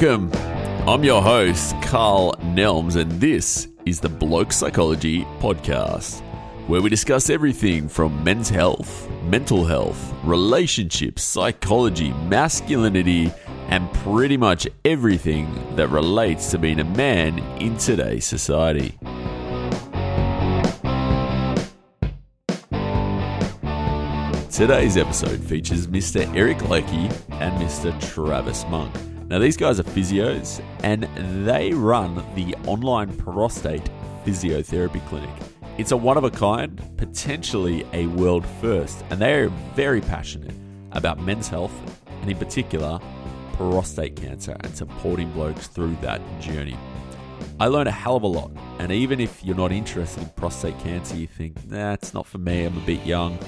Welcome. I'm your host, Carl Nelms, and this is the Bloke Psychology Podcast, where we discuss everything from men's health, mental health, relationships, psychology, masculinity, and pretty much everything that relates to being a man in today's society. Today's episode features Mr. Eric Leckie and Mr. Travis Monk. Now, these guys are physios and they run the online prostate physiotherapy clinic. It's a one of a kind, potentially a world first, and they are very passionate about men's health and, in particular, prostate cancer and supporting blokes through that journey. I learned a hell of a lot, and even if you're not interested in prostate cancer, you think, nah, it's not for me, I'm a bit young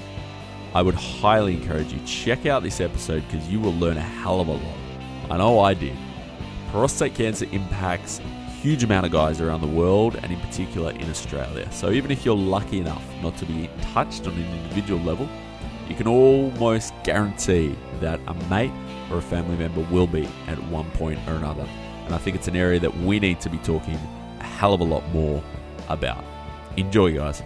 I would highly encourage you check out this episode because you will learn a hell of a lot. I know I did. Prostate cancer impacts huge amount of guys around the world and in particular in Australia. So even if you're lucky enough not to be touched on an individual level, you can almost guarantee that a mate or a family member will be at one point or another. And I think it's an area that we need to be talking a hell of a lot more about. Enjoy, guys.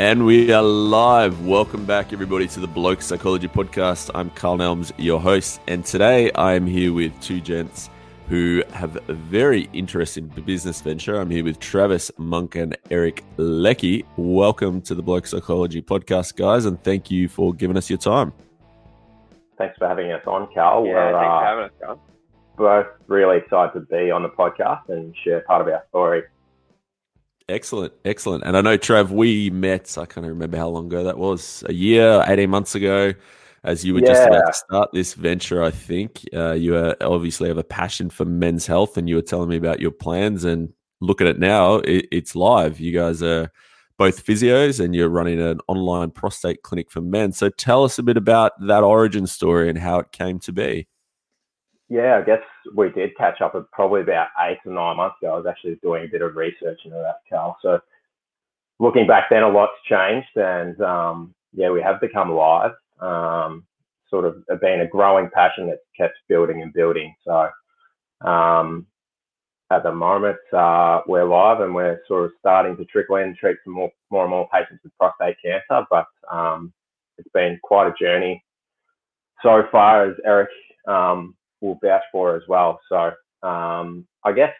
And we are live. Welcome back, everybody, to the Bloke Psychology Podcast. I'm Carl Nelms, your host, and today I am here with two gents who have a very interesting business venture. I'm here with Travis Monk and Eric Leckie. Welcome to the Bloke Psychology Podcast, guys, and thank you for giving us your time. Thanks for having us on, Carl. Yeah, We're, thanks uh, for having us, Carl. Both really excited to be on the podcast and share part of our story. Excellent, excellent. And I know, Trav, we met, I can't remember how long ago that was, a year, 18 months ago, as you were yeah. just about to start this venture, I think. Uh, you obviously have a passion for men's health, and you were telling me about your plans. And look at it now, it, it's live. You guys are both physios, and you're running an online prostate clinic for men. So tell us a bit about that origin story and how it came to be. Yeah, I guess we did catch up probably about eight or nine months ago. I was actually doing a bit of research into that, Carl. So looking back then, a lot's changed, and um, yeah, we have become live. Um, sort of been a growing passion that's kept building and building. So um, at the moment, uh, we're live and we're sort of starting to trickle in, treat some more, more and more patients with prostate cancer. But um, it's been quite a journey so far, as Eric um, will vouch for as well. So um, I guess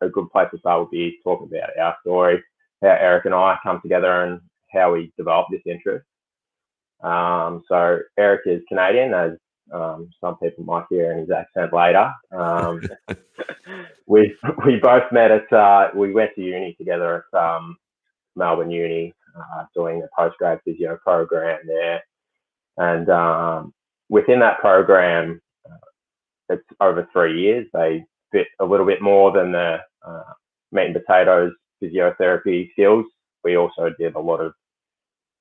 a good place to start would be talking about our story, how Eric and I come together and how we developed this interest. Um, so Eric is Canadian, as um, some people might hear in his accent later. Um, we we both met at uh, we went to uni together at um, Melbourne Uni, uh, doing a postgrad physio program there, and um, within that program, it's over three years. They fit a little bit more than the uh, meat and potatoes physiotherapy skills. We also did a lot of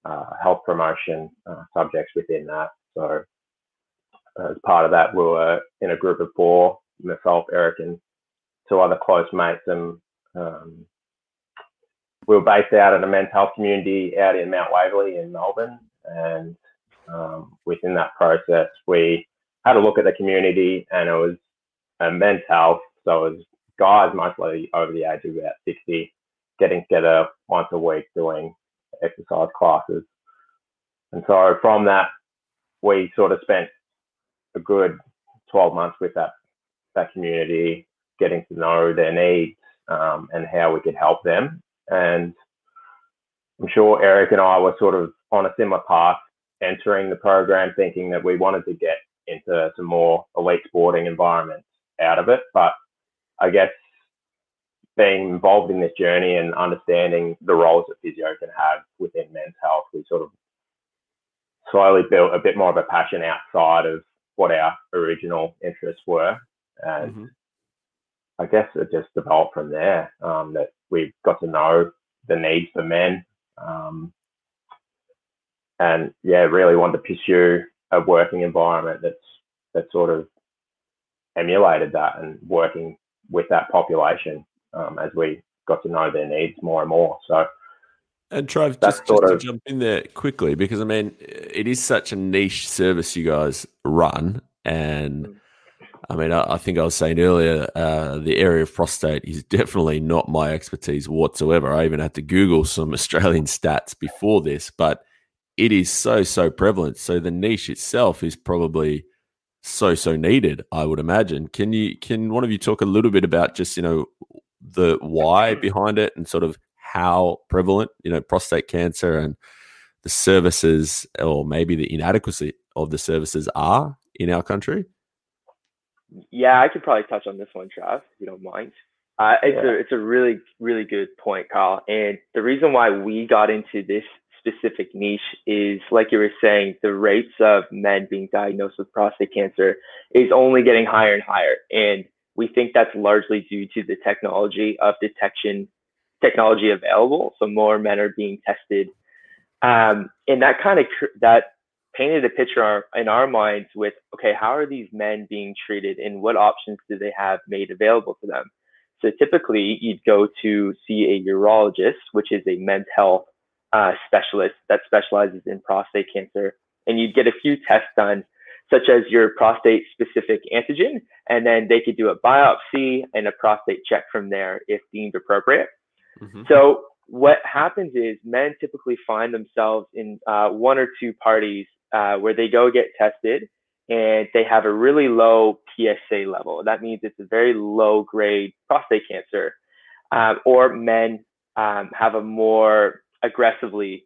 uh, health promotion uh, subjects within that. So as part of that, we were in a group of four, myself, Eric, and two other close mates, and um, we were based out in a men's health community out in Mount Waverley in Melbourne. And um, within that process, we had a look at the community and it was a men's health. So it was guys mostly over the age of about 60 getting together once a week doing exercise classes. And so from that, we sort of spent a good 12 months with that, that community, getting to know their needs um, and how we could help them. And I'm sure Eric and I were sort of on a similar path entering the program, thinking that we wanted to get into some more elite sporting environments out of it. But I guess being involved in this journey and understanding the roles that physio can have within men's health, we sort of slowly built a bit more of a passion outside of what our original interests were. And mm-hmm. I guess it just developed from there um, that we got to know the needs for men. Um, and yeah, really wanted to pursue a working environment that's that sort of emulated that and working with that population um, as we got to know their needs more and more. So, and Trav, just, just to jump in there quickly, because I mean, it is such a niche service you guys run, and I mean, I, I think I was saying earlier, uh, the area of prostate is definitely not my expertise whatsoever. I even had to Google some Australian stats before this, but it is so so prevalent. So the niche itself is probably so so needed. I would imagine. Can you can one of you talk a little bit about just you know the why behind it and sort of how prevalent you know prostate cancer and the services or maybe the inadequacy of the services are in our country? Yeah, I could probably touch on this one, Trav, if you don't mind. Uh, it's yeah. a it's a really really good point, Carl. And the reason why we got into this specific niche is, like you were saying, the rates of men being diagnosed with prostate cancer is only getting higher and higher, and we think that's largely due to the technology of detection technology available. So more men are being tested, um, and that kind of that painted a picture in our minds with okay, how are these men being treated, and what options do they have made available to them? So typically, you'd go to see a urologist, which is a men's health uh, specialist that specializes in prostate cancer, and you'd get a few tests done, such as your prostate specific antigen, and then they could do a biopsy and a prostate check from there if deemed appropriate. Mm-hmm. So what happens is men typically find themselves in uh, one or two parties uh, where they go get tested and they have a really low PSA level. That means it's a very low grade prostate cancer. Uh, or men um, have a more aggressively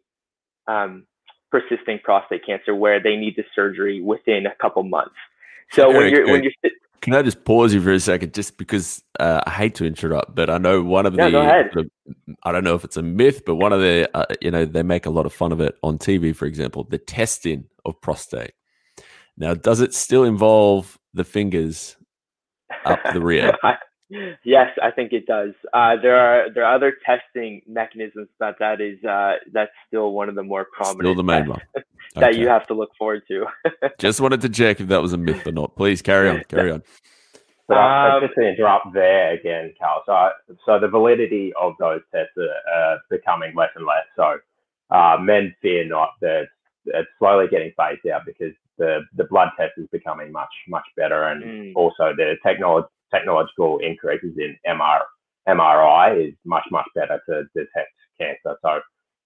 um, persisting prostate cancer where they need the surgery within a couple months. So Eric, when you're when you're can I just pause you for a second, just because uh, I hate to interrupt, but I know one of yeah, the, I don't know if it's a myth, but one of the, uh, you know, they make a lot of fun of it on TV, for example, the testing of prostate. Now, does it still involve the fingers up the rear? Yes, I think it does. Uh, there are there are other testing mechanisms, but that is uh, that's still one of the more prominent. Still the main one that you have to look forward to. just wanted to check if that was a myth or not. Please carry on. Carry on. But um, just to interrupt there again, Carl. So, so the validity of those tests are uh, becoming less and less. So, uh, men fear not that it's slowly getting phased out because the, the blood test is becoming much much better, and mm. also the technology technological increases in MR, MRI is much, much better to detect cancer. So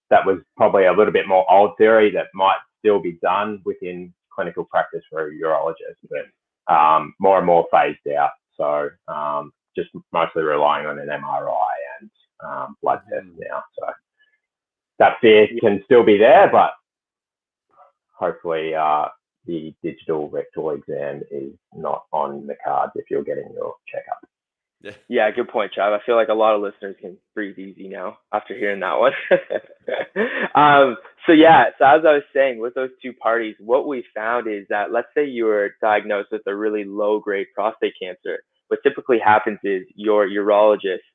that was probably a little bit more old theory that might still be done within clinical practice for a urologist, but um, more and more phased out. So um, just mostly relying on an MRI and um, blood test mm. now. So that fear can still be there, but hopefully uh, the digital rectal exam is not on the cards if you're getting your checkup. Yeah. yeah, good point, Trav. I feel like a lot of listeners can breathe easy now after hearing that one. um, so yeah, so as I was saying, with those two parties, what we found is that let's say you were diagnosed with a really low grade prostate cancer. What typically happens is your urologist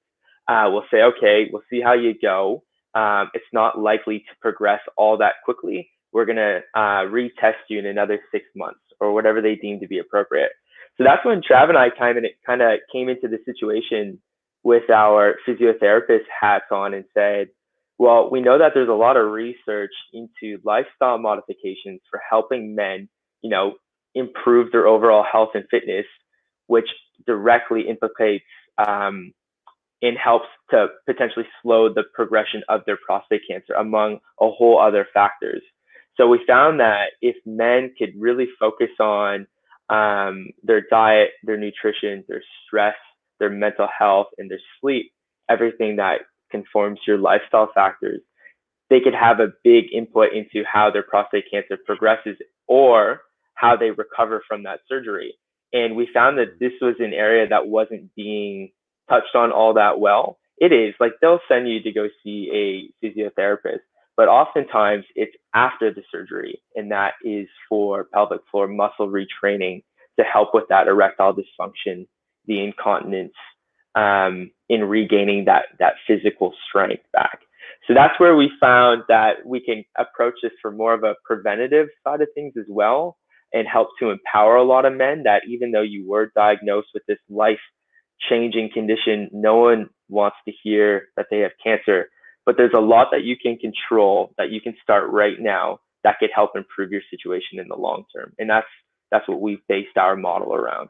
uh, will say, okay, we'll see how you go. Um, it's not likely to progress all that quickly we're going to uh, retest you in another six months or whatever they deem to be appropriate. So that's when Trav and I kind of kind of came into the situation with our physiotherapist hats on and said, well, we know that there's a lot of research into lifestyle modifications for helping men, you know, improve their overall health and fitness, which directly implicates um, and helps to potentially slow the progression of their prostate cancer, among a whole other factors. So we found that if men could really focus on um, their diet, their nutrition, their stress, their mental health, and their sleep, everything that conforms to your lifestyle factors, they could have a big input into how their prostate cancer progresses or how they recover from that surgery. And we found that this was an area that wasn't being touched on all that well. It is like they'll send you to go see a physiotherapist, but oftentimes it's after the surgery, and that is for pelvic floor muscle retraining to help with that erectile dysfunction, the incontinence, um, in regaining that that physical strength back. So that's where we found that we can approach this for more of a preventative side of things as well, and help to empower a lot of men that even though you were diagnosed with this life changing condition, no one wants to hear that they have cancer but there's a lot that you can control that you can start right now that could help improve your situation in the long term. And that's that's what we've based our model around.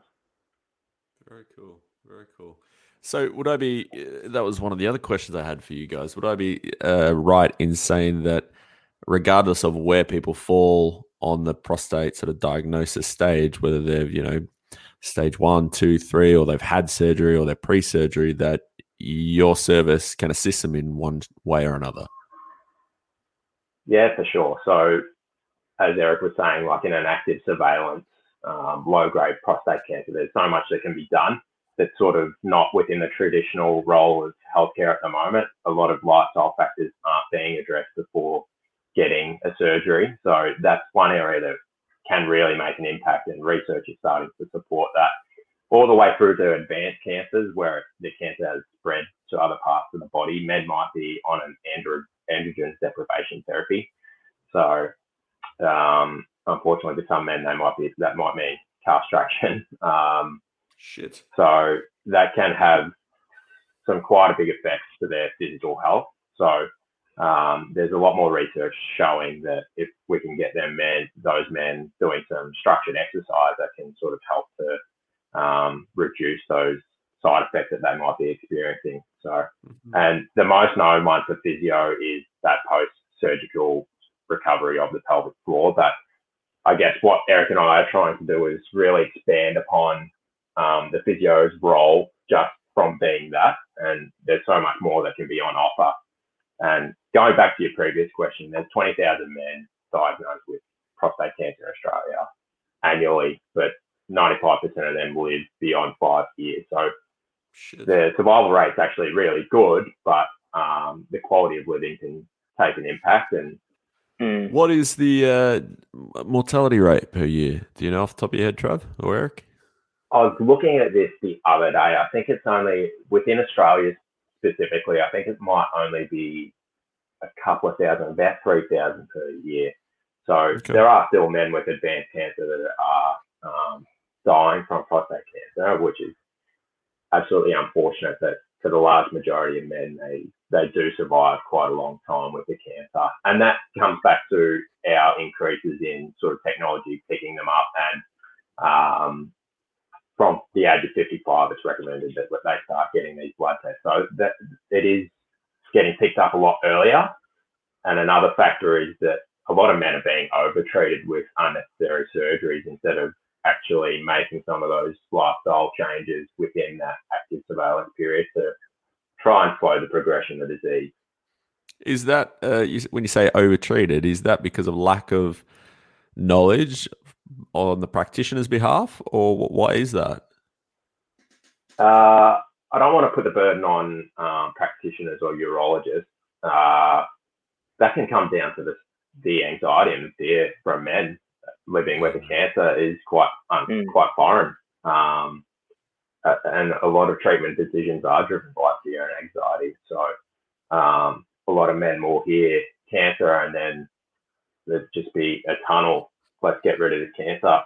Very cool. Very cool. So, would I be? Uh, that was one of the other questions I had for you guys. Would I be uh, right in saying that, regardless of where people fall on the prostate sort of diagnosis stage, whether they've you know stage one, two, three, or they've had surgery or they're pre-surgery, that your service can assist them in one way or another? Yeah, for sure. So, as Eric was saying, like in an active surveillance, um, low-grade prostate cancer, there's so much that can be done that's sort of not within the traditional role of healthcare at the moment. A lot of lifestyle factors aren't being addressed before getting a surgery. So that's one area that can really make an impact, and research is starting to support that. All the way through to advanced cancers, where the cancer has spread to other parts of the body. Men might be on an androgen deprivation therapy. So, um, unfortunately, for some men, they might be that might mean castration. Um, Shit. So that can have some quite a big effects to their physical health. So um, there's a lot more research showing that if we can get them men, those men doing some structured exercise, that can sort of help to um, reduce those side effects that they might be experiencing. So, mm-hmm. and the most known one for physio is that post-surgical recovery of the pelvic floor. But I guess what Eric and I are trying to do is really expand upon um, the physio's role just from being that. And there's so much more that can be on offer. And going back to your previous question, there's 20,000 men diagnosed with prostate cancer in Australia annually, but 95% of them live beyond five years. So Shit. the survival rate's actually really good, but um, the quality of living can take an impact. And mm. what is the uh, mortality rate per year? Do you know off the top of your head, Trav or Eric? I was looking at this the other day. I think it's only within Australia specifically. I think it might only be a couple of thousand, about three thousand per year. So okay. there are still men with advanced cancer that are um, dying from prostate cancer, which is absolutely unfortunate. That for the large majority of men, they they do survive quite a long time with the cancer, and that comes back to our increases in sort of technology picking them up and um, from the age of 55, it's recommended that they start getting these blood tests. So that it is getting picked up a lot earlier. And another factor is that a lot of men are being overtreated with unnecessary surgeries instead of actually making some of those lifestyle changes within that active surveillance period to try and slow the progression of the disease. Is that uh, you, when you say overtreated? Is that because of lack of knowledge on the practitioner's behalf, or what is that? Uh, I don't want to put the burden on um, practitioners or urologists. Uh, that can come down to the, the anxiety and fear from men living with a cancer is quite um, mm. quite foreign. Um, and a lot of treatment decisions are driven by fear and anxiety. So um, a lot of men will hear cancer and then there'd just be a tunnel let's get rid of the cancer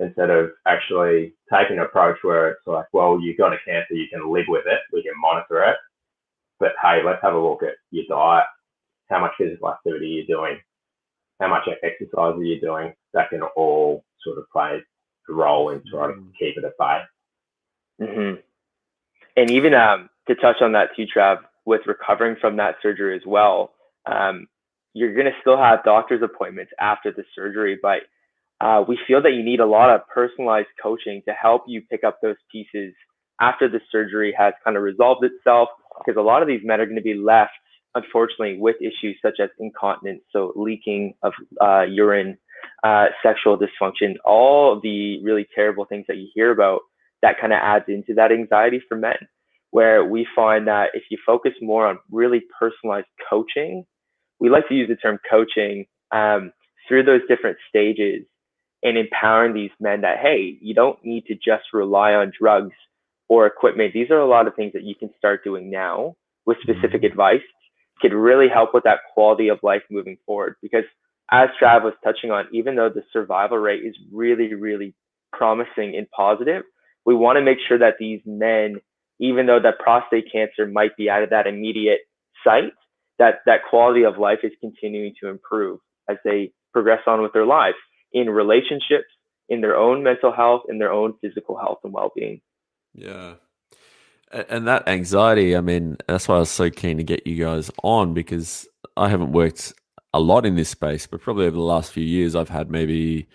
instead of actually taking an approach where it's like, well, you've got a cancer, you can live with it, we can monitor it. But hey, let's have a look at your diet. How much physical activity you're doing? How much exercise are you doing? That can all sort of play a role in trying to mm-hmm. keep it at bay. Mm-hmm. And even um, to touch on that too, Trav, with recovering from that surgery as well, um, you're going to still have doctor's appointments after the surgery, but uh, we feel that you need a lot of personalized coaching to help you pick up those pieces after the surgery has kind of resolved itself, because a lot of these men are going to be left, unfortunately, with issues such as incontinence, so leaking of uh, urine, uh, sexual dysfunction, all the really terrible things that you hear about that kind of adds into that anxiety for men. Where we find that if you focus more on really personalized coaching, we like to use the term coaching um, through those different stages and empowering these men that, hey, you don't need to just rely on drugs or equipment. These are a lot of things that you can start doing now with specific mm-hmm. advice could really help with that quality of life moving forward. Because as Trav was touching on, even though the survival rate is really, really promising and positive, we want to make sure that these men, even though that prostate cancer might be out of that immediate sight, that that quality of life is continuing to improve as they progress on with their lives in relationships, in their own mental health, in their own physical health and well-being. Yeah. And that anxiety, I mean, that's why I was so keen to get you guys on because I haven't worked a lot in this space, but probably over the last few years, I've had maybe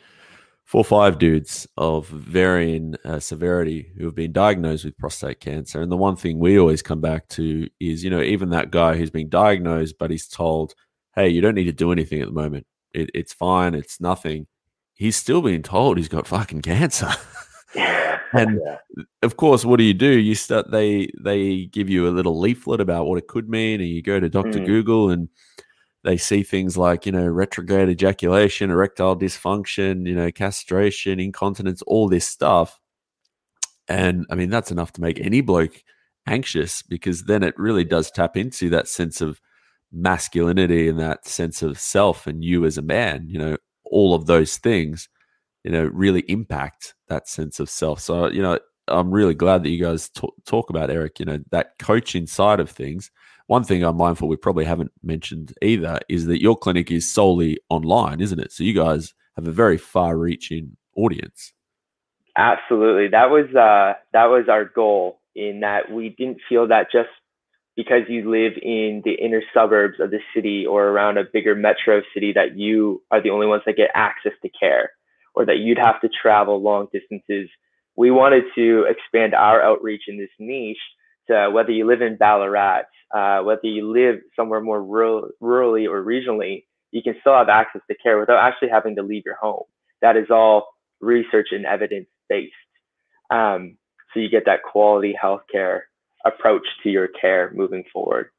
four or five dudes of varying uh, severity who have been diagnosed with prostate cancer. And the one thing we always come back to is, you know, even that guy who's been diagnosed, but he's told, hey, you don't need to do anything at the moment. It, it's fine. It's nothing. He's still being told he's got fucking cancer. Yeah. and yeah. of course, what do you do? You start they they give you a little leaflet about what it could mean, and you go to Doctor Mm. Google and they see things like you know retrograde ejaculation, erectile dysfunction, you know castration, incontinence, all this stuff. And I mean that's enough to make any bloke anxious because then it really does tap into that sense of masculinity and that sense of self and you as a man. You know all of those things you know really impact that sense of self. So you know i'm really glad that you guys t- talk about eric you know that coaching side of things. One thing i'm mindful we probably haven't mentioned either is that your clinic is solely online isn't it? So you guys have a very far reaching audience. Absolutely. That was uh that was our goal in that we didn't feel that just because you live in the inner suburbs of the city or around a bigger metro city that you are the only ones that get access to care or that you'd have to travel long distances. We wanted to expand our outreach in this niche to whether you live in Ballarat, uh, whether you live somewhere more rural, rurally or regionally, you can still have access to care without actually having to leave your home. That is all research and evidence based. Um, so you get that quality healthcare approach to your care moving forward.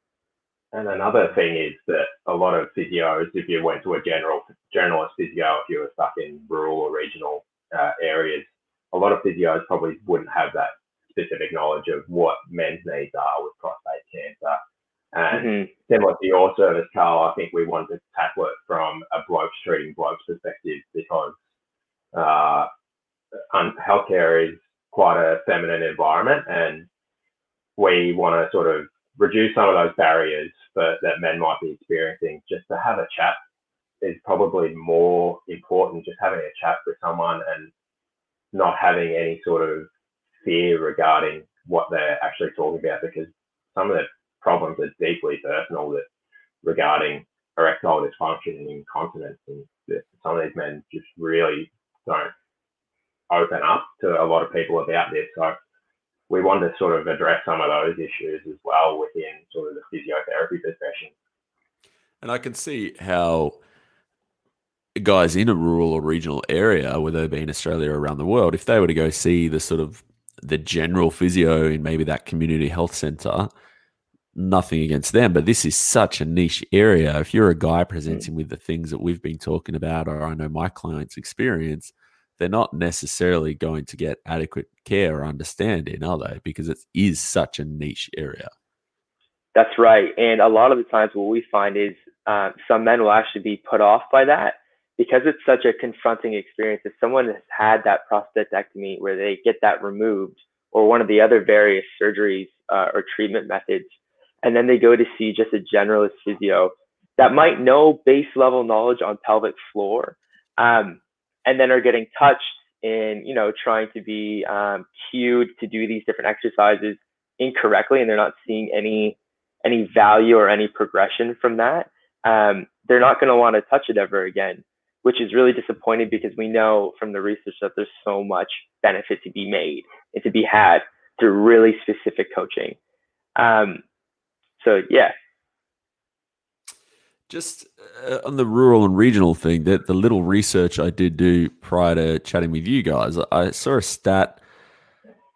And another thing is that a lot of physios, if you went to a general generalist physio, if you were stuck in rural or regional uh, areas, a lot of physios probably wouldn't have that specific knowledge of what men's needs are with prostate cancer. And Mhm. similar to your service, Carl, I think we wanted to tackle it from a blokes treating blokes perspective because uh, healthcare is quite a feminine environment, and we want to sort of reduce some of those barriers for, that men might be experiencing. Just to have a chat is probably more important. Just having a chat with someone and not having any sort of fear regarding what they're actually talking about, because some of the problems are deeply personal that regarding erectile dysfunction and incontinence, and some of these men just really don't open up to a lot of people about this. So we want to sort of address some of those issues as well within sort of the physiotherapy profession. And I can see how guys in a rural or regional area, whether they be in Australia or around the world, if they were to go see the sort of the general physio in maybe that community health center, nothing against them, but this is such a niche area. If you're a guy presenting mm. with the things that we've been talking about, or I know my clients experience, they're not necessarily going to get adequate care or understanding, are they? Because it is such a niche area. That's right. And a lot of the times, what we find is uh, some men will actually be put off by that because it's such a confronting experience. If someone has had that prostatectomy where they get that removed, or one of the other various surgeries uh, or treatment methods, and then they go to see just a generalist physio that might know base level knowledge on pelvic floor, um, and then are getting touched and you know trying to be um, cued to do these different exercises incorrectly, and they're not seeing any any value or any progression from that, um, they're not going to want to touch it ever again, which is really disappointing because we know from the research that there's so much benefit to be made and to be had through really specific coaching. Um, so yeah, Just uh, on the rural and regional thing, that the little research I did do prior to chatting with you guys, I saw a stat.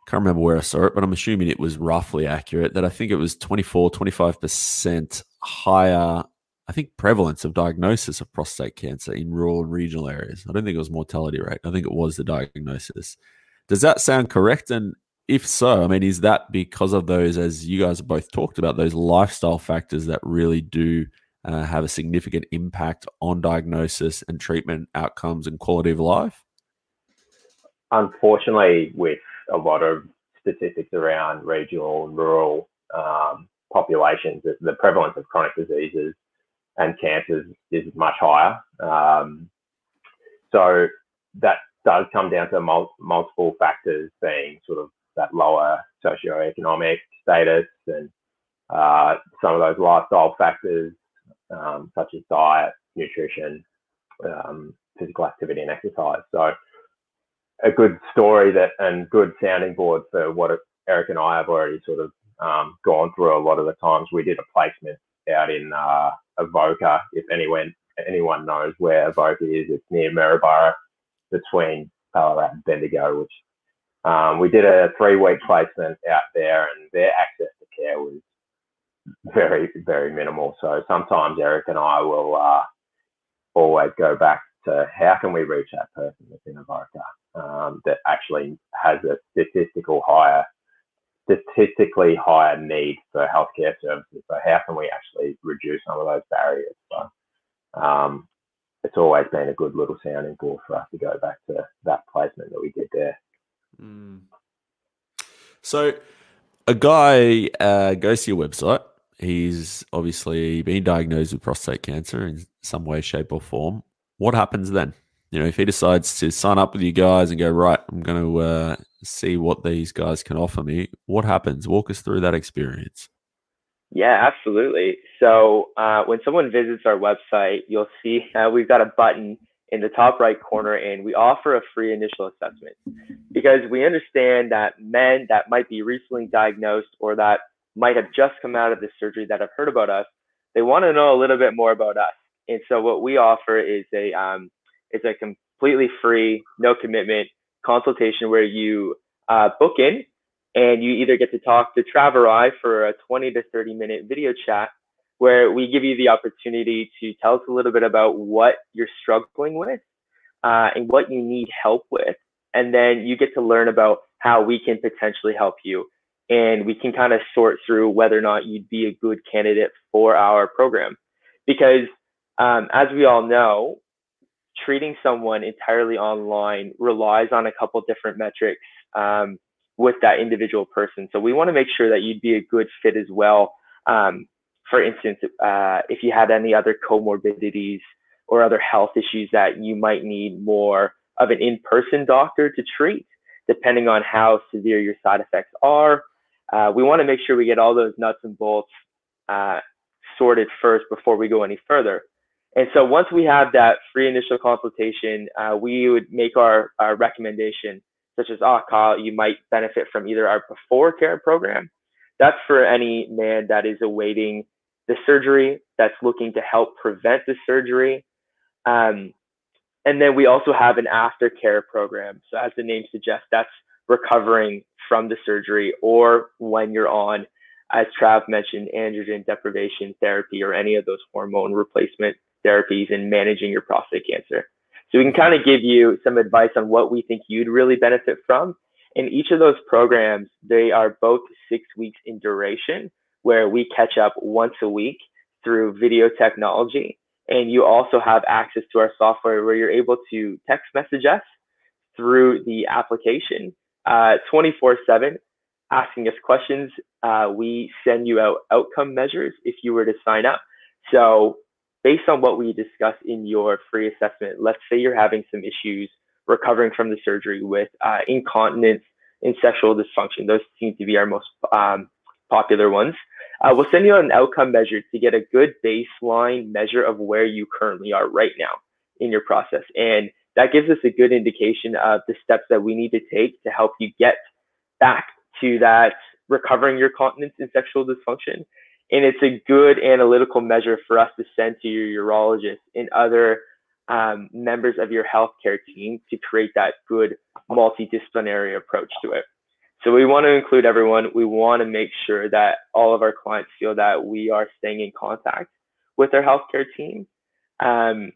Can't remember where I saw it, but I'm assuming it was roughly accurate. That I think it was 24, 25 percent higher. I think prevalence of diagnosis of prostate cancer in rural and regional areas. I don't think it was mortality rate. I think it was the diagnosis. Does that sound correct? And if so, I mean, is that because of those, as you guys both talked about, those lifestyle factors that really do uh, have a significant impact on diagnosis and treatment outcomes and quality of life? Unfortunately, with a lot of statistics around regional and rural um, populations, the, prevalence of chronic diseases and cancers is much higher. Um, so that does come down to mul- multiple factors being sort of that lower socioeconomic status and uh, some of those lifestyle factors, um, such as diet, nutrition, um, physical activity, and exercise. So, a good story that and good sounding board for what Eric and I have already sort of um, gone through a lot of the times. We did a placement out in uh, Avoca. If anyone anyone knows where Avoca is, it's near Maryborough, between Ballarat and Bendigo. Which um, we did a three week placement out there, and their access to care was very very minimal. So sometimes Eric and I will uh, always go back to how can we reach that person within Avoca um, that actually has a statistical higher statistically higher need for healthcare services. So how can we actually reduce some of those barriers? So um, it's always been a good little sounding board for us to go back to that placement that we did there. Mm. So a guy uh, goes to your website. He's obviously been diagnosed with prostate cancer in some way, shape, or form. What happens then? You know, if he decides to sign up with you guys and go, right, I'm going to uh, see what these guys can offer me, what happens? Walk us through that experience. Yeah, absolutely. So uh, when someone visits our website, you'll see uh, we've got a button in the top right corner and we offer a free initial assessment because we understand that men that might be recently diagnosed or that might have just come out of the surgery that have heard about us, they want to know a little bit more about us. And so what we offer is a um, it's a completely free, no commitment consultation where you uh, book in and you either get to talk to Trav or I for a 20 to 30 minute video chat where we give you the opportunity to tell us a little bit about what you're struggling with uh, and what you need help with. And then you get to learn about how we can potentially help you. And we can kind of sort through whether or not you'd be a good candidate for our program. Because um, as we all know, treating someone entirely online relies on a couple different metrics um, with that individual person. So we want to make sure that you'd be a good fit as well. Um, for instance, uh, if you had any other comorbidities or other health issues that you might need more of an in-person doctor to treat, depending on how severe your side effects are. Uh, we want to make sure we get all those nuts and bolts uh, sorted first before we go any further. And so once we have that free initial consultation, uh, we would make our, our recommendation, such as, oh, Carl, you might benefit from either our before care program. That's for any man that is awaiting the surgery, that's looking to help prevent the surgery. Um, and then we also have an aftercare program. So as the name suggests, that's recovering from the surgery or when you're on, as Trav mentioned, androgen deprivation therapy or any of those hormone replacement therapies in managing your prostate cancer. So we can kind of give you some advice on what we think you'd really benefit from. In each of those programs, they are both six weeks in duration, where we catch up once a week through video technology. And you also have access to our software where you're able to text message us through the application 24 uh, 7, asking us questions. Uh, we send you out outcome measures if you were to sign up. So based on what we discuss in your free assessment, let's say you're having some issues recovering from the surgery with uh, incontinence and sexual dysfunction. Those seem to be our most um, popular ones. Uh, we'll send you an outcome measure to get a good baseline measure of where you currently are right now in your process. And that gives us a good indication of the steps that we need to take to help you get back to that recovering your continence and sexual dysfunction and it's a good analytical measure for us to send to your urologist and other um, members of your healthcare team to create that good multidisciplinary approach to it. So we want to include everyone. We want to make sure that all of our clients feel that we are staying in contact with our healthcare team. Um,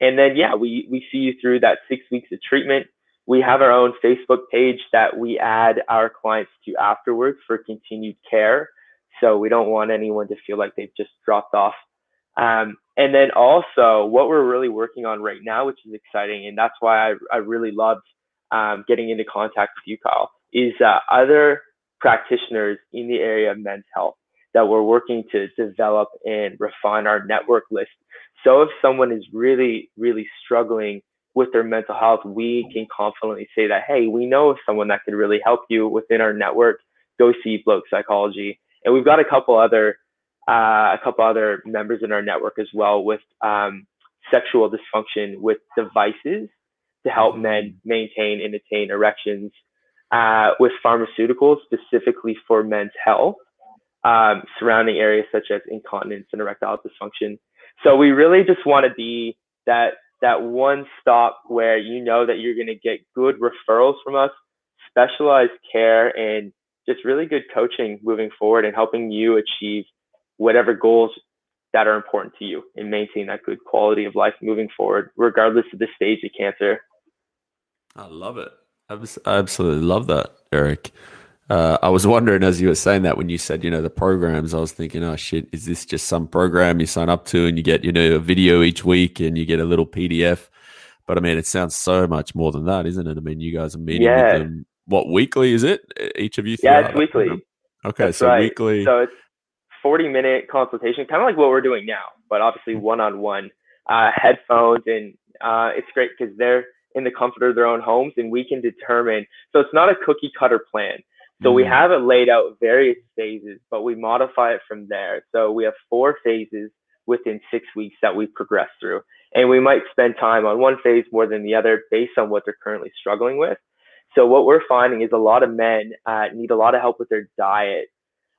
and then, yeah, we, we see you through that six weeks of treatment. We have our own Facebook page that we add our clients to afterwards for continued care. So we don't want anyone to feel like they've just dropped off. Um, and then also what we're really working on right now, which is exciting, and that's why I, I really loved um, getting into contact with you, Carl, is uh, other practitioners in the area of men's health that we're working to develop and refine our network list. So if someone is really, really struggling with their mental health, we can confidently say that, hey, we know someone that could really help you within our network. Go see Bloke Psychology, and we've got a couple other uh, a couple other members in our network as well with um, sexual dysfunction with devices to help men maintain and attain erections uh, with pharmaceuticals specifically for men's health um, surrounding areas such as incontinence and erectile dysfunction. So we really just want to be that that one stop where you know that you're going to get good referrals from us, specialized care, and just really good coaching moving forward and helping you achieve whatever goals that are important to you and maintain that good quality of life moving forward, regardless of the stage of cancer. I love it. I absolutely love that, Eric. Uh, I was wondering as you were saying that when you said, you know, the programs, I was thinking, oh shit, is this just some program you sign up to and you get, you know, a video each week and you get a little PDF? But I mean, it sounds so much more than that, isn't it? I mean, you guys are meeting yeah. with them. What weekly is it? Each of you? Yeah, it's weekly. Program? Okay, That's so right. weekly. So it's 40 minute consultation, kind of like what we're doing now, but obviously one on one. Headphones and uh, it's great because they're in the comfort of their own homes and we can determine. So it's not a cookie cutter plan. So we mm. have it laid out various phases, but we modify it from there. So we have four phases within six weeks that we progress through. And we might spend time on one phase more than the other based on what they're currently struggling with. So what we're finding is a lot of men uh, need a lot of help with their diet,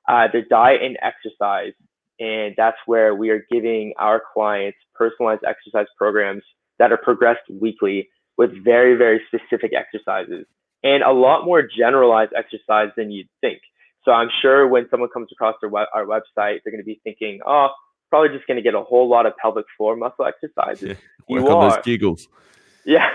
uh, their diet and exercise. And that's where we are giving our clients personalized exercise programs that are progressed weekly with very, very specific exercises and a lot more generalized exercise than you'd think. So I'm sure when someone comes across our, web, our website, they're going to be thinking, oh, probably just going to get a whole lot of pelvic floor muscle exercises. Yeah, you are. those giggles. Yeah,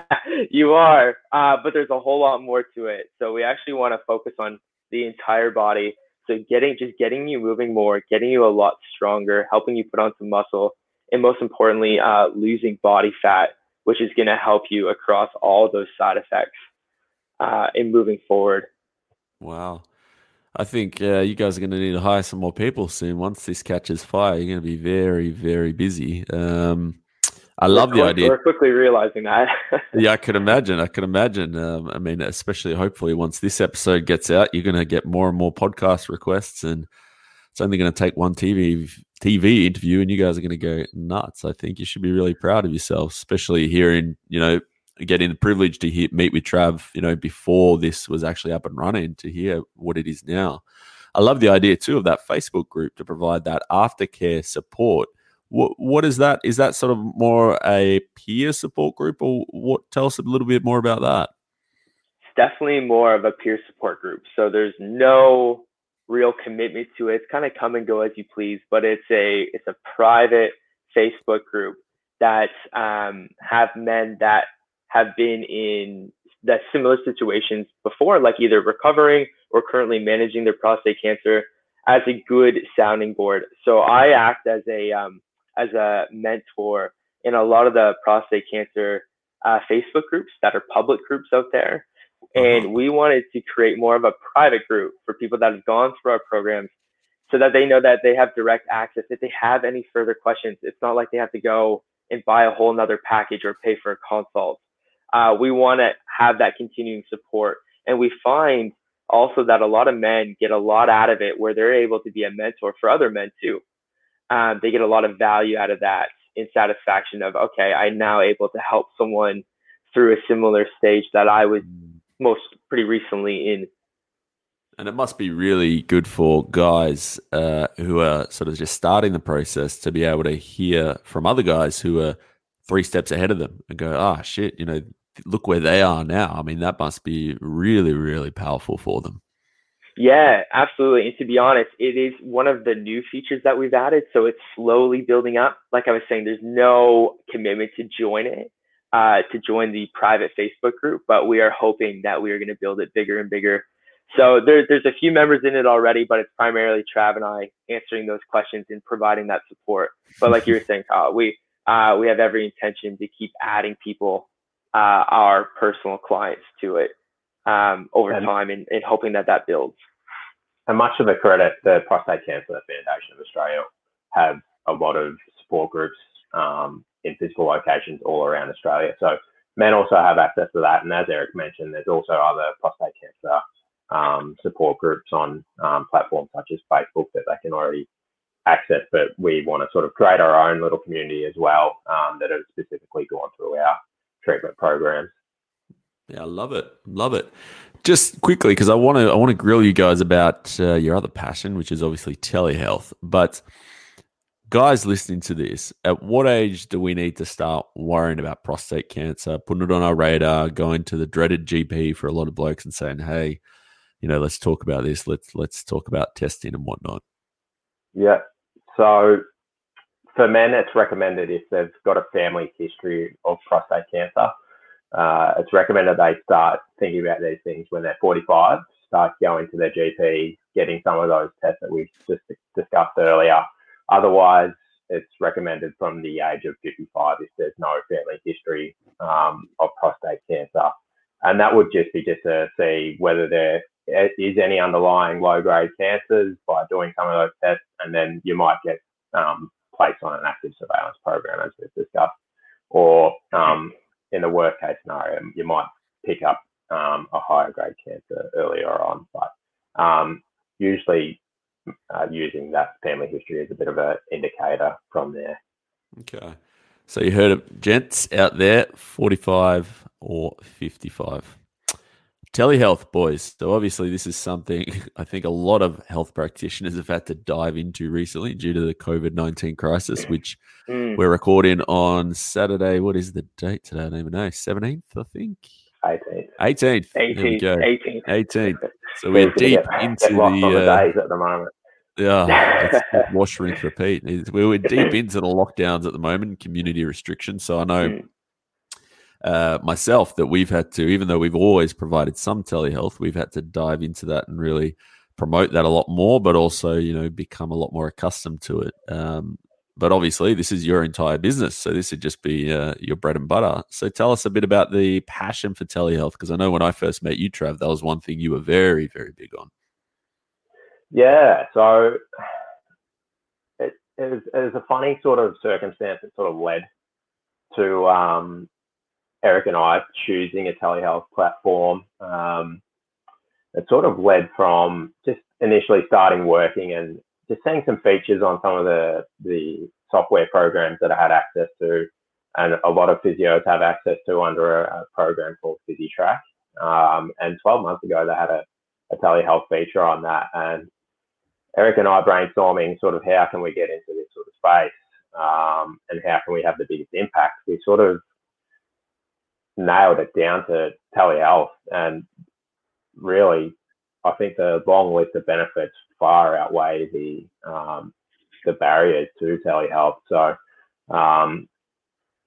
you are. Uh, but there's a whole lot more to it. So we actually want to focus on the entire body. So getting just getting you moving more, getting you a lot stronger, helping you put on some muscle, and most importantly, uh, losing body fat, which is going to help you across all those side effects uh, in moving forward. Wow. I think uh, you guys are going to need to hire some more people soon. Once this catches fire, you're going to be very, very busy. Um, I love we're the idea. We're quickly realizing that. yeah, I could imagine. I could imagine. Um, I mean, especially hopefully once this episode gets out, you're going to get more and more podcast requests, and it's only going to take one TV TV interview, and you guys are going to go nuts. I think you should be really proud of yourself, especially here in you know getting the privilege to hear, meet with Trav, you know, before this was actually up and running to hear what it is now. I love the idea too of that Facebook group to provide that aftercare support. What what is that? Is that sort of more a peer support group, or what? Tell us a little bit more about that. It's definitely more of a peer support group. So there's no real commitment to it. It's kind of come and go as you please, but it's a it's a private Facebook group that um, have men that have been in that similar situations before, like either recovering or currently managing their prostate cancer, as a good sounding board. So I act as a um, as a mentor in a lot of the prostate cancer uh, Facebook groups that are public groups out there. And uh-huh. we wanted to create more of a private group for people that have gone through our programs so that they know that they have direct access. If they have any further questions, it's not like they have to go and buy a whole nother package or pay for a consult uh, we want to have that continuing support. And we find also that a lot of men get a lot out of it where they're able to be a mentor for other men too. Um, they get a lot of value out of that in satisfaction of, okay, I'm now able to help someone through a similar stage that I was most pretty recently in. And it must be really good for guys uh, who are sort of just starting the process to be able to hear from other guys who are three steps ahead of them and go, ah, oh, shit, you know, look where they are now. I mean, that must be really, really powerful for them. Yeah, absolutely. And to be honest, it is one of the new features that we've added. So it's slowly building up. Like I was saying, there's no commitment to join it, uh, to join the private Facebook group, but we are hoping that we are going to build it bigger and bigger. So there, there's a few members in it already, but it's primarily Trav and I answering those questions and providing that support. But like you were saying, Carl, we uh, we have every intention to keep adding people uh, our personal clients to it um, over and, time and, and, hoping that that builds. And much of the credit, the Prostate Cancer Foundation of Australia have a lot of support groups um, in physical locations all around Australia. So men also have access to that. And as Eric mentioned, there's also other prostate cancer um, support groups on um, platforms such as Facebook that they can already access. But we want to sort of create our own little community as well um, that have specifically gone through our treatment programs. Yeah, I love it. Love it. Just quickly, because I want to, I want to grill you guys about uh, your other passion, which is obviously telehealth. But guys listening to this, at what age do we need to start worrying about prostate cancer, putting it on our radar, going to the dreaded GP for a lot of blokes and saying, "Hey, you know, let's talk about this. Let's let's talk about testing and whatnot." Yeah. So for men, it's recommended if they've got a family history of prostate cancer. Uh, it's recommended they start thinking about these things when they're 45, start going to their GP, getting some of those tests that we just discussed earlier, Otherwise, it's recommended from the age of 55 if there's no family history um, of prostate cancer. And that would just be just to see whether there is any underlying low grade cancers by doing some of those tests. And then you might get um, placed on an active surveillance program, as we've discussed. Or um, in the worst case scenario, you might pick up um, a higher grade cancer earlier on. But um, usually uh, using that family history as a bit of an indicator from there. Okay. So you heard it, gents out there, 45 or 55. Telehealth, boys. So obviously, this is something I think a lot of health practitioners have had to dive into recently due to the COVID 19 crisis, which mm. we're recording on Saturday. What is the date today? I don't even know. 17th, I think. 18th. 18th. 18th. 18th. 18th. So we're deep into the, uh, days at the moment. Yeah, wash, rinse, repeat. We were deep into the lockdowns at the moment, community restrictions. So I know mm. Uh, myself that we've had to, even though we've always provided some telehealth, we've had to dive into that and really promote that a lot more, but also you know become a lot more accustomed to it. Um, but obviously, this is your entire business, so this would just be uh, your bread and butter. So tell us a bit about the passion for telehealth, because I know when I first met you, Trav, that was one thing you were very, very big on. Yeah, so it, it, was, it was a funny sort of circumstance that sort of led to um, Eric and I choosing a telehealth platform. Um, it sort of led from just initially starting working and just seeing some features on some of the the software programs that I had access to, and a lot of physios have access to under a, a program called PhysiTrack. Um, and 12 months ago, they had a, a telehealth feature on that, and Eric and I brainstorming sort of how can we get into this sort of space um, and how can we have the biggest impact. We sort of nailed it down to telehealth, and really, I think the long list of benefits far outweigh the um, the barriers to telehealth. So, um,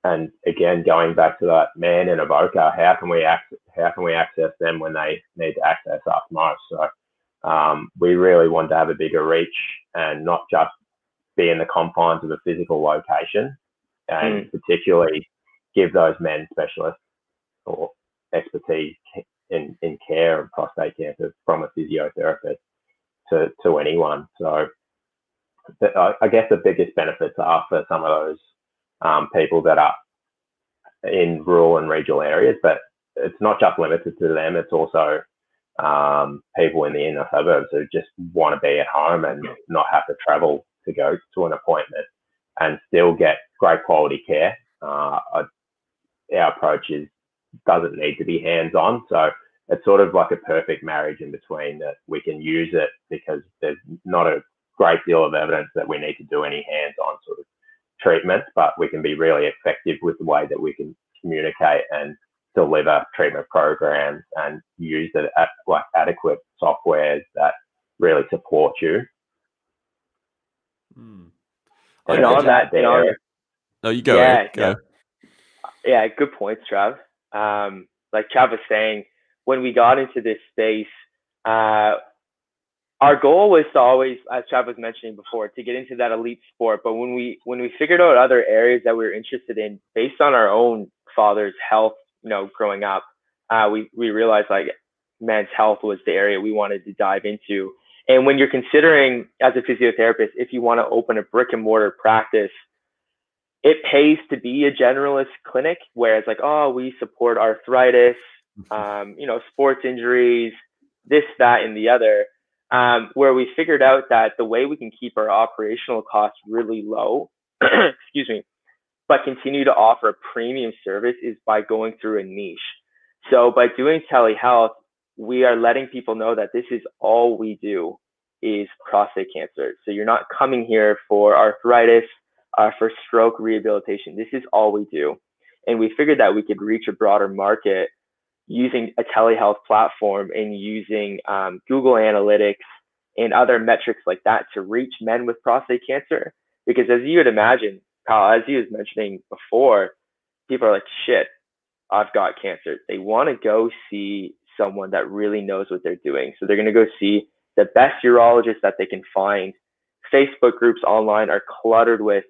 and again, going back to that man in Avoca, how can we access, how can we access them when they need to access us most? So, um, we really want to have a bigger reach and not just be in the confines of a physical location, and mm. particularly give those men specialists expertise in, in care of prostate cancer from a physiotherapist to, to anyone. So the, I guess the biggest benefits are for some of those um, people that are in rural and regional areas, but it's not just limited to them. It's also um, people in the inner suburbs who just want to be at home and not have to travel to go to an appointment and still get great quality care. Uh, our approach is doesn't need to be hands on, so it's sort of like a perfect marriage in between that we can use it because there's not a great deal of evidence that we need to do any hands on sort of treatments, but we can be really effective with the way that we can communicate and deliver treatment programs and use it at like adequate softwares that really support you. Hmm. And on that, there, you no, you go. Yeah, go. yeah, good points, Trav. Um, like Trav was saying, when we got into this space, uh, our goal was to always, as Trav was mentioning before, to get into that elite sport. But when we when we figured out other areas that we were interested in, based on our own father's health you know, growing up, uh, we, we realized like men's health was the area we wanted to dive into. And when you're considering as a physiotherapist, if you want to open a brick and mortar practice, it pays to be a generalist clinic where it's like, oh, we support arthritis, mm-hmm. um, you know, sports injuries, this, that, and the other. Um, where we figured out that the way we can keep our operational costs really low, excuse me, but continue to offer a premium service is by going through a niche. So by doing telehealth, we are letting people know that this is all we do is prostate cancer. So you're not coming here for arthritis, uh, for stroke rehabilitation. This is all we do. And we figured that we could reach a broader market using a telehealth platform and using um, Google Analytics and other metrics like that to reach men with prostate cancer. Because as you would imagine, Carl, as you was mentioning before, people are like, shit, I've got cancer. They want to go see someone that really knows what they're doing. So they're going to go see the best urologist that they can find. Facebook groups online are cluttered with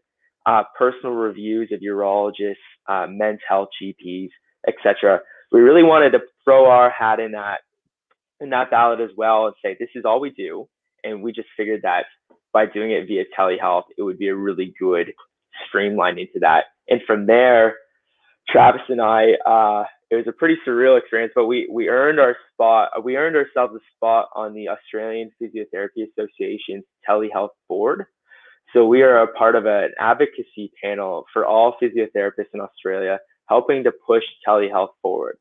uh, personal reviews of urologists, uh, men's health GPs, etc. We really wanted to throw our hat in that in that ballot as well and say this is all we do, and we just figured that by doing it via telehealth, it would be a really good streamline into that. And from there, Travis and I, uh, it was a pretty surreal experience, but we we earned our spot. We earned ourselves a spot on the Australian Physiotherapy Association's telehealth board. So we are a part of an advocacy panel for all physiotherapists in Australia, helping to push telehealth forward.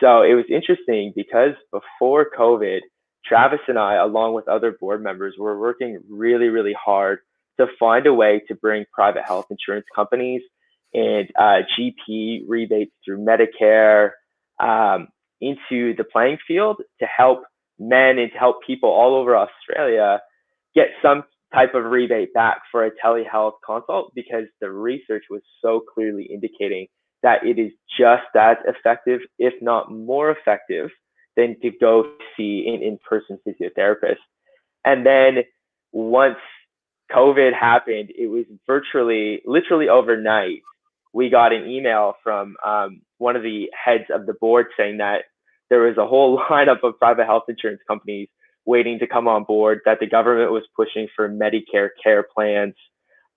So it was interesting because before COVID, Travis and I, along with other board members, were working really, really hard to find a way to bring private health insurance companies and uh, GP rebates through Medicare um, into the playing field to help men and to help people all over Australia get some type of rebate back for a telehealth consult because the research was so clearly indicating that it is just as effective, if not more effective, than to go see an in-person physiotherapist. And then once COVID happened, it was virtually, literally overnight, we got an email from um, one of the heads of the board saying that there was a whole lineup of private health insurance companies waiting to come on board, that the government was pushing for Medicare care plans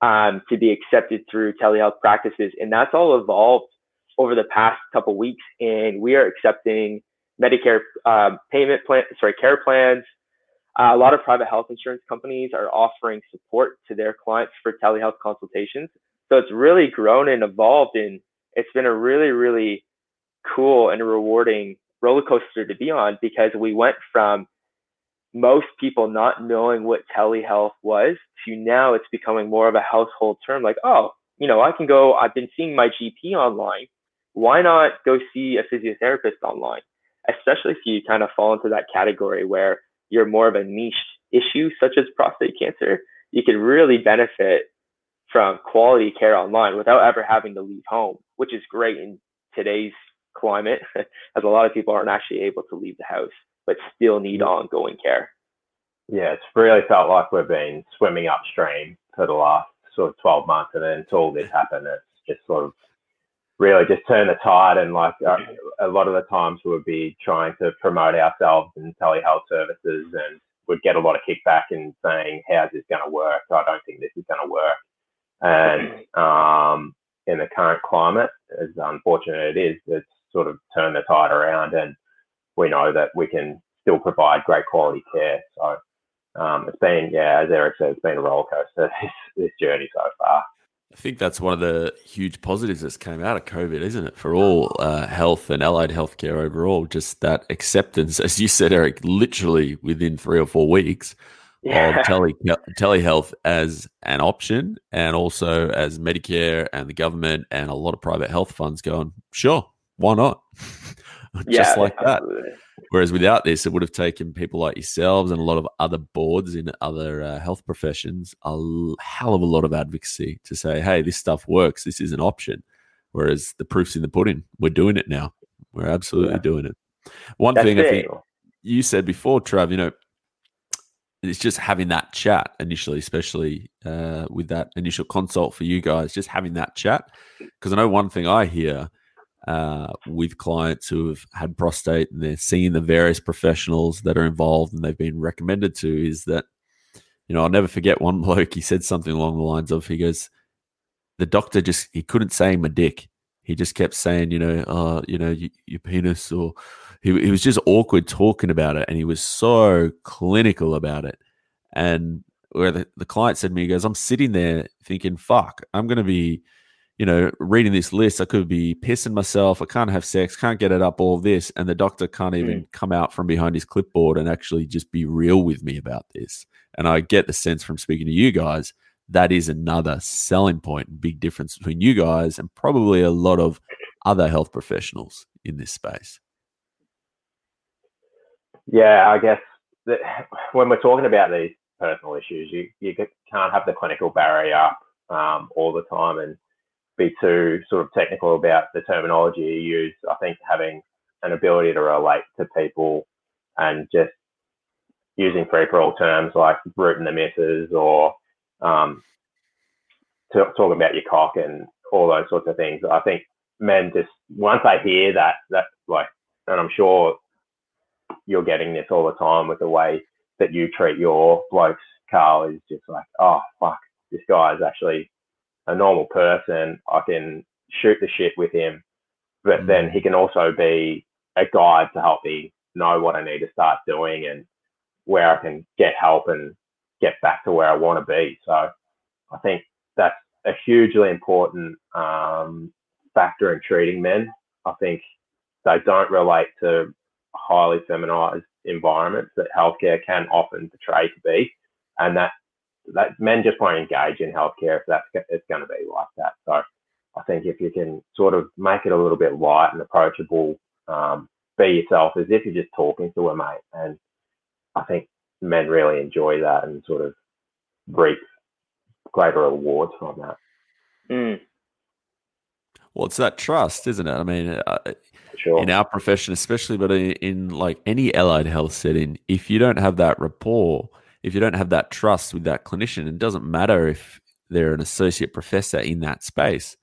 um, to be accepted through telehealth practices. And that's all evolved over the past couple weeks. And we are accepting Medicare uh, payment plan, sorry, care plans. Uh, a lot of private health insurance companies are offering support to their clients for telehealth consultations. So it's really grown and evolved, and it's been a really, really cool and rewarding roller coaster to be on because we went from most people not knowing what telehealth was to now it's becoming more of a household term like oh you know i can go i've been seeing my gp online. Why not go see a physiotherapist online? Especially if you kind of fall into that category where you're more of a niche issue such as prostate cancer you could really benefit from quality care online without ever having to leave home, which is great in today's climate, as a lot of people aren't actually able to leave the house, but still need ongoing care. Yeah, it's really felt like we've been swimming upstream for the last sort of 12 months, and then until this happened, it's just sort of really just turn the tide. And like uh, a lot of the times, we would be trying to promote ourselves and telehealth services, and would get a lot of kickback and saying, "How's this going to work? I don't think this is going to work." And um, in the current climate, as unfortunate it is, it's sort of turned the tide around, and we know that we can still provide great quality care. So um, it's been, yeah, as Eric said, it's been a roller coaster this, this journey so far. I think that's one of the huge positives that's came out of COVID, isn't it? For all uh, health and allied healthcare overall, just that acceptance, as you said, Eric, literally within three or four weeks yeah. of tele telehealth as an option and also as Medicare and the government and a lot of private health funds going, sure, why not? Just yeah, like absolutely. that. Whereas without this, it would have taken people like yourselves and a lot of other boards in other uh, health professions a hell of a lot of advocacy to say, hey, this stuff works. This is an option. Whereas the proof's in the pudding. We're doing it now. We're absolutely yeah. doing it. One That's thing it. I think you said before, Trav, you know, it's just having that chat initially, especially uh, with that initial consult for you guys, just having that chat. Because I know one thing I hear uh, with clients who have had prostate and they're seeing the various professionals that are involved and they've been recommended to is that, you know, I'll never forget one bloke, he said something along the lines of, he goes, the doctor just he couldn't say my dick. He just kept saying, you know, uh, you know, your penis, or he he was just awkward talking about it, and he was so clinical about it. And where the, the client said to me, he goes, I'm sitting there thinking, fuck, I'm going to be, you know, reading this list. I could be pissing myself. I can't have sex, can't get it up, all this. And the doctor can't even mm. come out from behind his clipboard and actually just be real with me about this. And I get the sense from speaking to you guys, that is another selling point, big difference between you guys and probably a lot of other health professionals in this space. Yeah, I guess that when we're talking about these personal issues. You you can't have the clinical barrier up um, all the time and be too sort of technical about the terminology you use. I think having an ability to relate to people and just using free for all terms like rooting the misses or um, talking about your cock and all those sorts of things. I think men just once they hear that that like, and I'm sure you're getting this all the time with the way that you treat your blokes, Carl, is just like, oh fuck, this guy is actually a normal person. I can shoot the shit with him, but mm then he can also be a guide to help me know what I need to start doing and where I can get help and get back to where I want to be. So I think that's a hugely important um, factor in treating men. I think they don't relate to highly feminized environments that healthcare can often portray to be, and that that men just won't engage in healthcare if that's it's going to be like that. So I think if you can sort of make it a little bit light and approachable, um, be yourself as if you're just talking to a mate, and I think men really enjoy that and sort of reap greater rewards from that. Mm. Well, it's that trust, isn't it? I mean, uh, sure. in our profession, especially, but in, in, like any allied health setting, if you don't have that rapport, if you don't have that trust with that clinician, it doesn't matter if they're an associate professor in that space.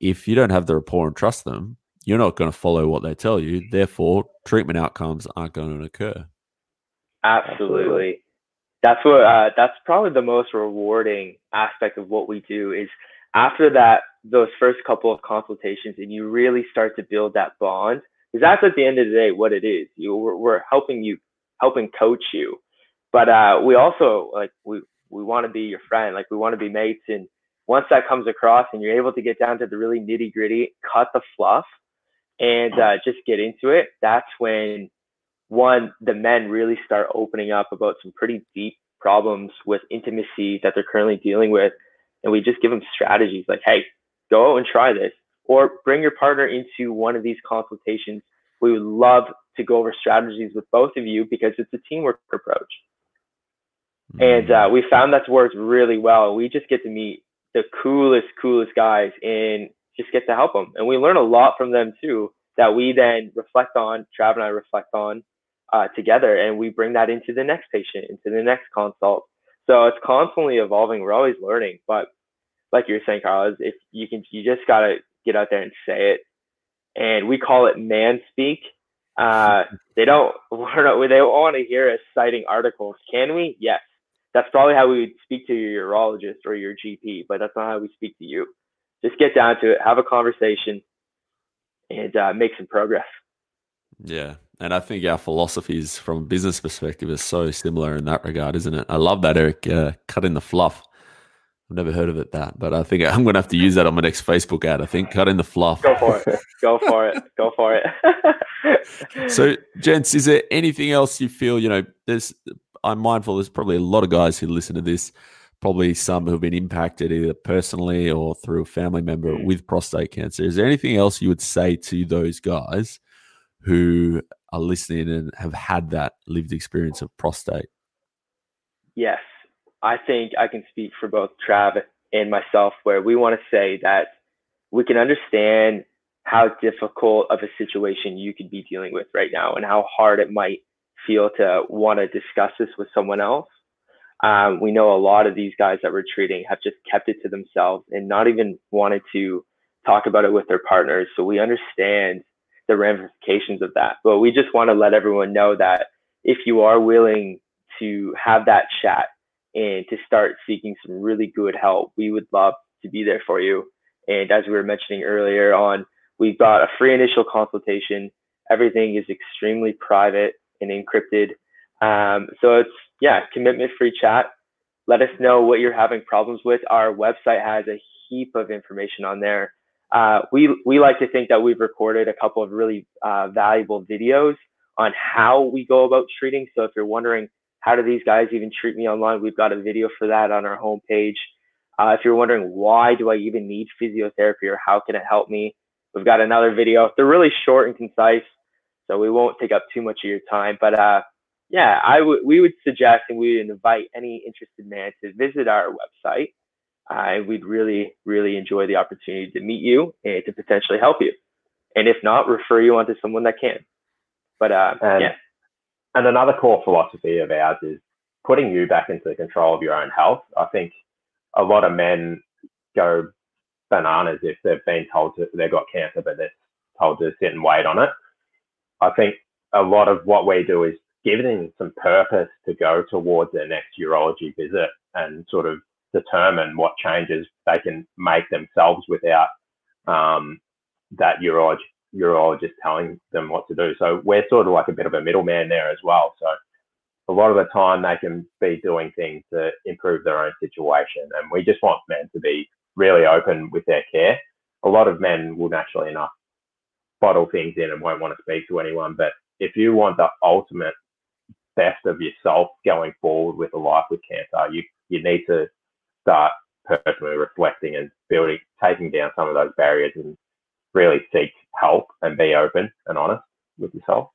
If you don't have the rapport and trust them, you're not going to follow what they tell you. Therefore, treatment outcomes aren't going to occur. Absolutely. That's what. Uh, that's probably the most rewarding aspect of what we do. Is after that those first couple of consultations and you really start to build that bond because that's at the end of the day what it is you we're, we're helping you helping coach you but uh, we also like we we want to be your friend like we want to be mates and once that comes across and you're able to get down to the really nitty gritty cut the fluff and uh, just get into it that's when one the men really start opening up about some pretty deep problems with intimacy that they're currently dealing with and we just give them strategies like hey go out and try this or bring your partner into one of these consultations. We would love to go over strategies with both of you because it's a teamwork approach. And uh, we found that's worked really well. We just get to meet the coolest, coolest guys and just get to help them. And we learn a lot from them too that we then reflect on, Trav and I reflect on uh, together, and we bring that into the next patient, into the next consult. So it's constantly evolving. We're always learning, but like you were saying, Carlos, if you can, you just gotta get out there and say it. And we call it man speak. Uh, they don't, they want to hear us citing articles. Can we? Yes. That's probably how we would speak to your urologist or your GP, but that's not how we speak to you. Just get down to it, have a conversation, and uh, make some progress. Yeah. And I think our philosophies from a business perspective is so similar in that regard, isn't it? I love that, Eric. Uh, cutting the fluff. I've never heard of it that, but I think I'm going to have to use that on my next Facebook ad. I think cutting the fluff. Go for it. Go for it. Go for it. so, gents, is there anything else you feel? You know, there's. I'm mindful. There's probably a lot of guys who listen to this. Probably some who've been impacted either personally or through a family member mm. with prostate cancer. Is there anything else you would say to those guys who are listening and have had that lived experience of prostate? Yes. I think I can speak for both Trav and myself, where we want to say that we can understand how difficult of a situation you could be dealing with right now and how hard it might feel to want to discuss this with someone else. Um, we know a lot of these guys that we're treating have just kept it to themselves and not even wanted to talk about it with their partners. So we understand the ramifications of that. But we just want to let everyone know that if you are willing to have that chat and to start seeking some really good help, we would love to be there for you. And as we were mentioning earlier on, we've got a free initial consultation. Everything is extremely private and encrypted. Um, so it's, yeah, commitment free chat. Let us know what you're having problems with. Our website has a heap of information on there. Uh, we, we like to think that we've recorded a couple of really uh, valuable videos on how we go about treating. So if you're wondering, how do these guys even treat me online? We've got a video for that on our homepage. Uh, if you're wondering why do I even need physiotherapy or how can it help me, we've got another video. They're really short and concise, so we won't take up too much of your time. But uh, yeah, I would we would suggest and we would invite any interested man to visit our website. Uh, we'd really really enjoy the opportunity to meet you and to potentially help you. And if not, refer you on to someone that can. But uh, and, yeah. And another core philosophy of ours is putting you back into the control of your own health. I think a lot of men go bananas if they've been told to, they've got cancer, but they're told to sit and wait on it. I think a lot of what we do is giving them some purpose to go towards their next urology visit and sort of determine what changes they can make themselves without um, that urologist urologist telling them what to do. So we're sort of like a bit of a middleman there as well. So a lot of the time they can be doing things to improve their own situation. And we just want men to be really open with their care. A lot of men will naturally enough bottle things in and won't want to speak to anyone. But if you want the ultimate best of yourself going forward with a life with cancer, you, you need to start personally reflecting and building, taking down some of those barriers and really seek help and be open and honest with yourself.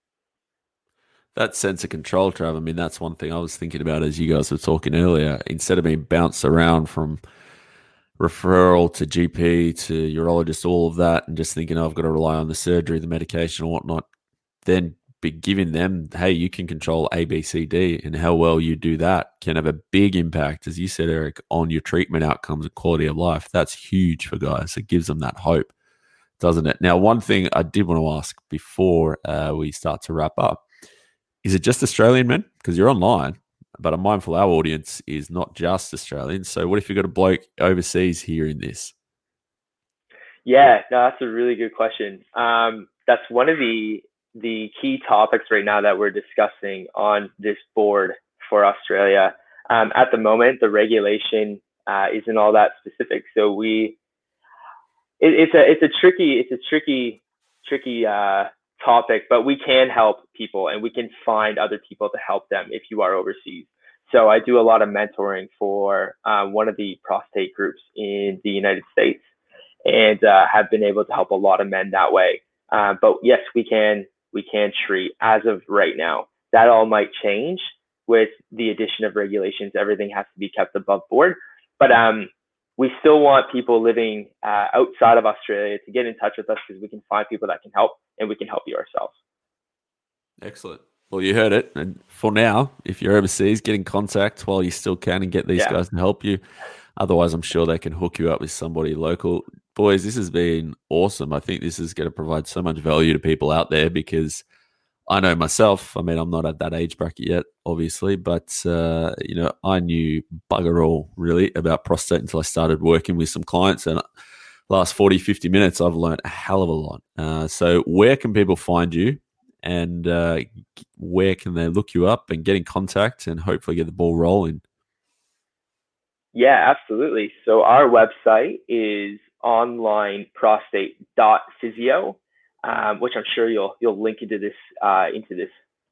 That sense of control, Trav. I mean, that's one thing I was thinking about as you guys were talking earlier. Instead of being bounced around from referral to GP to urologist, all of that, and just thinking, oh, I've got to rely on the surgery, the medication, or whatnot, then be giving them, hey, you can control A, B, C, D, and how well you do that can have a big impact, as you said, Eric, on your treatment outcomes and quality of life. That's huge for guys. It gives them that hope doesn't it? Now, one thing I did want to ask before uh, we start to wrap up is it just Australian men? Because you're online, but I'm mindful our audience is not just Australian. So, what if you've got a bloke overseas hearing this? Yeah, no, that's a really good question. Um, that's one of the the key topics right now that we're discussing on this board for Australia. Um, at the moment, the regulation uh, isn't all that specific, so we it, it's a it's a tricky it's a tricky tricky uh, topic, but we can help people and we can find other people to help them if you are overseas. So I do a lot of mentoring for uh, one of the prostate groups in the United States, and uh, have been able to help a lot of men that way. Uh, but yes, we can we can treat as of right now. That all might change with the addition of regulations. Everything has to be kept above board. But um, we still want people living uh, outside of Australia to get in touch with us because we can find people that can help and we can help you ourselves. Excellent. Well, you heard it. And for now, if you're overseas, get in contact while you still can and get these yeah. guys to help you. Otherwise, I'm sure they can hook you up with somebody local. Boys, this has been awesome. I think this is going to provide so much value to people out there because – I know myself. I mean, I'm not at that age bracket yet, obviously, but uh, you know, I knew bugger all really about prostate until I started working with some clients. And last 40, 50 minutes, I've learned a hell of a lot. Uh, so, where can people find you, and uh, where can they look you up and get in contact, and hopefully get the ball rolling? Yeah, absolutely. So, our website is onlineprostate.physio um, which I'm sure you'll you'll link into this uh, into this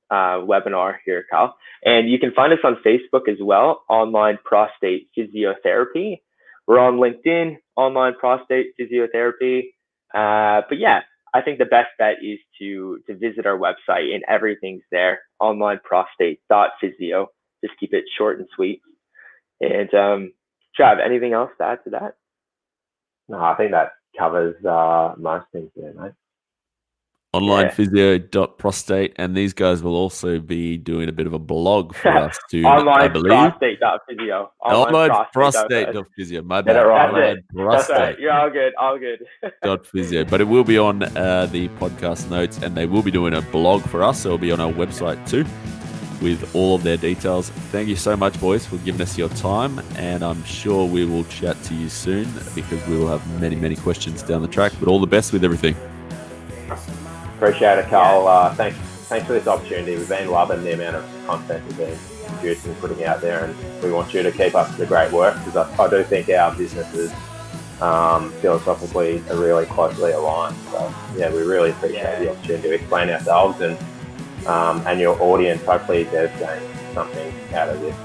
uh, webinar here, Carl. And you can find us on Facebook as well, Online Prostate Physiotherapy. We're on LinkedIn, Online Prostate Physiotherapy. Uh, but yeah, I think the best bet is to to visit our website and everything's there, onlineprostate.physio. Just keep it short and sweet. And um, Trav, anything else to add to that? No, I think that covers uh, most things there, mate onlinephysio.prostate and these guys will also be doing a bit of a blog for us to online I believe. prostate.physio online, online prostate.physio my bad right. online prostate right. you're all good all good dot physio but it will be on uh, the podcast notes and they will be doing a blog for us so it'll be on our website too with all of their details. Thank you so much, boys, for giving us your time, and I'm sure we will chat to you soon because we will have many, many questions down the track. But all the best with everything. Appreciate it, Carl. Uh, thanks, thanks for this opportunity. We've been loving the amount of content we've been producing and putting out there, and we want you to keep up the great work because I, I do think our businesses um, philosophically are really closely aligned. So yeah, we really appreciate yeah. the opportunity to explain ourselves and um, and your audience. Hopefully, they've gained something out of this,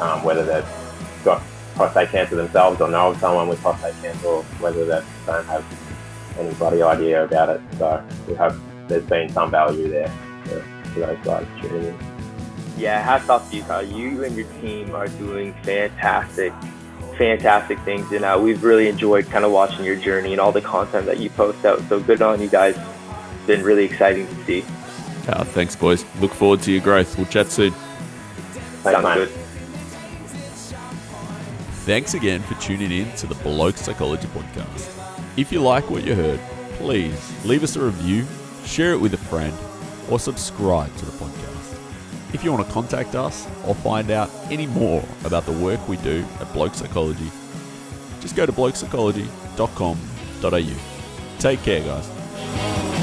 um, whether they've got prostate cancer themselves or know of someone with prostate cancer, or whether they don't have any bloody idea about it. So we hope there's been some value there for, for those guys tuning in. Yeah, hats off to you, Carl. You and your team are doing fantastic, fantastic things, and uh, we've really enjoyed kind of watching your journey and all the content that you post out. So good on you guys. It's been really exciting to see. Uh, thanks, boys. Look forward to your growth. We'll chat soon. Thanks, Sounds good. Thanks again for tuning in to the Bloke Psychology Podcast. If you like what you heard, please leave us a review share it with a friend, or subscribe to the podcast. If you want to contact us or find out any more about the work we do at Bloke Psychology, just go to blokepsychology.com.au. Take care, guys.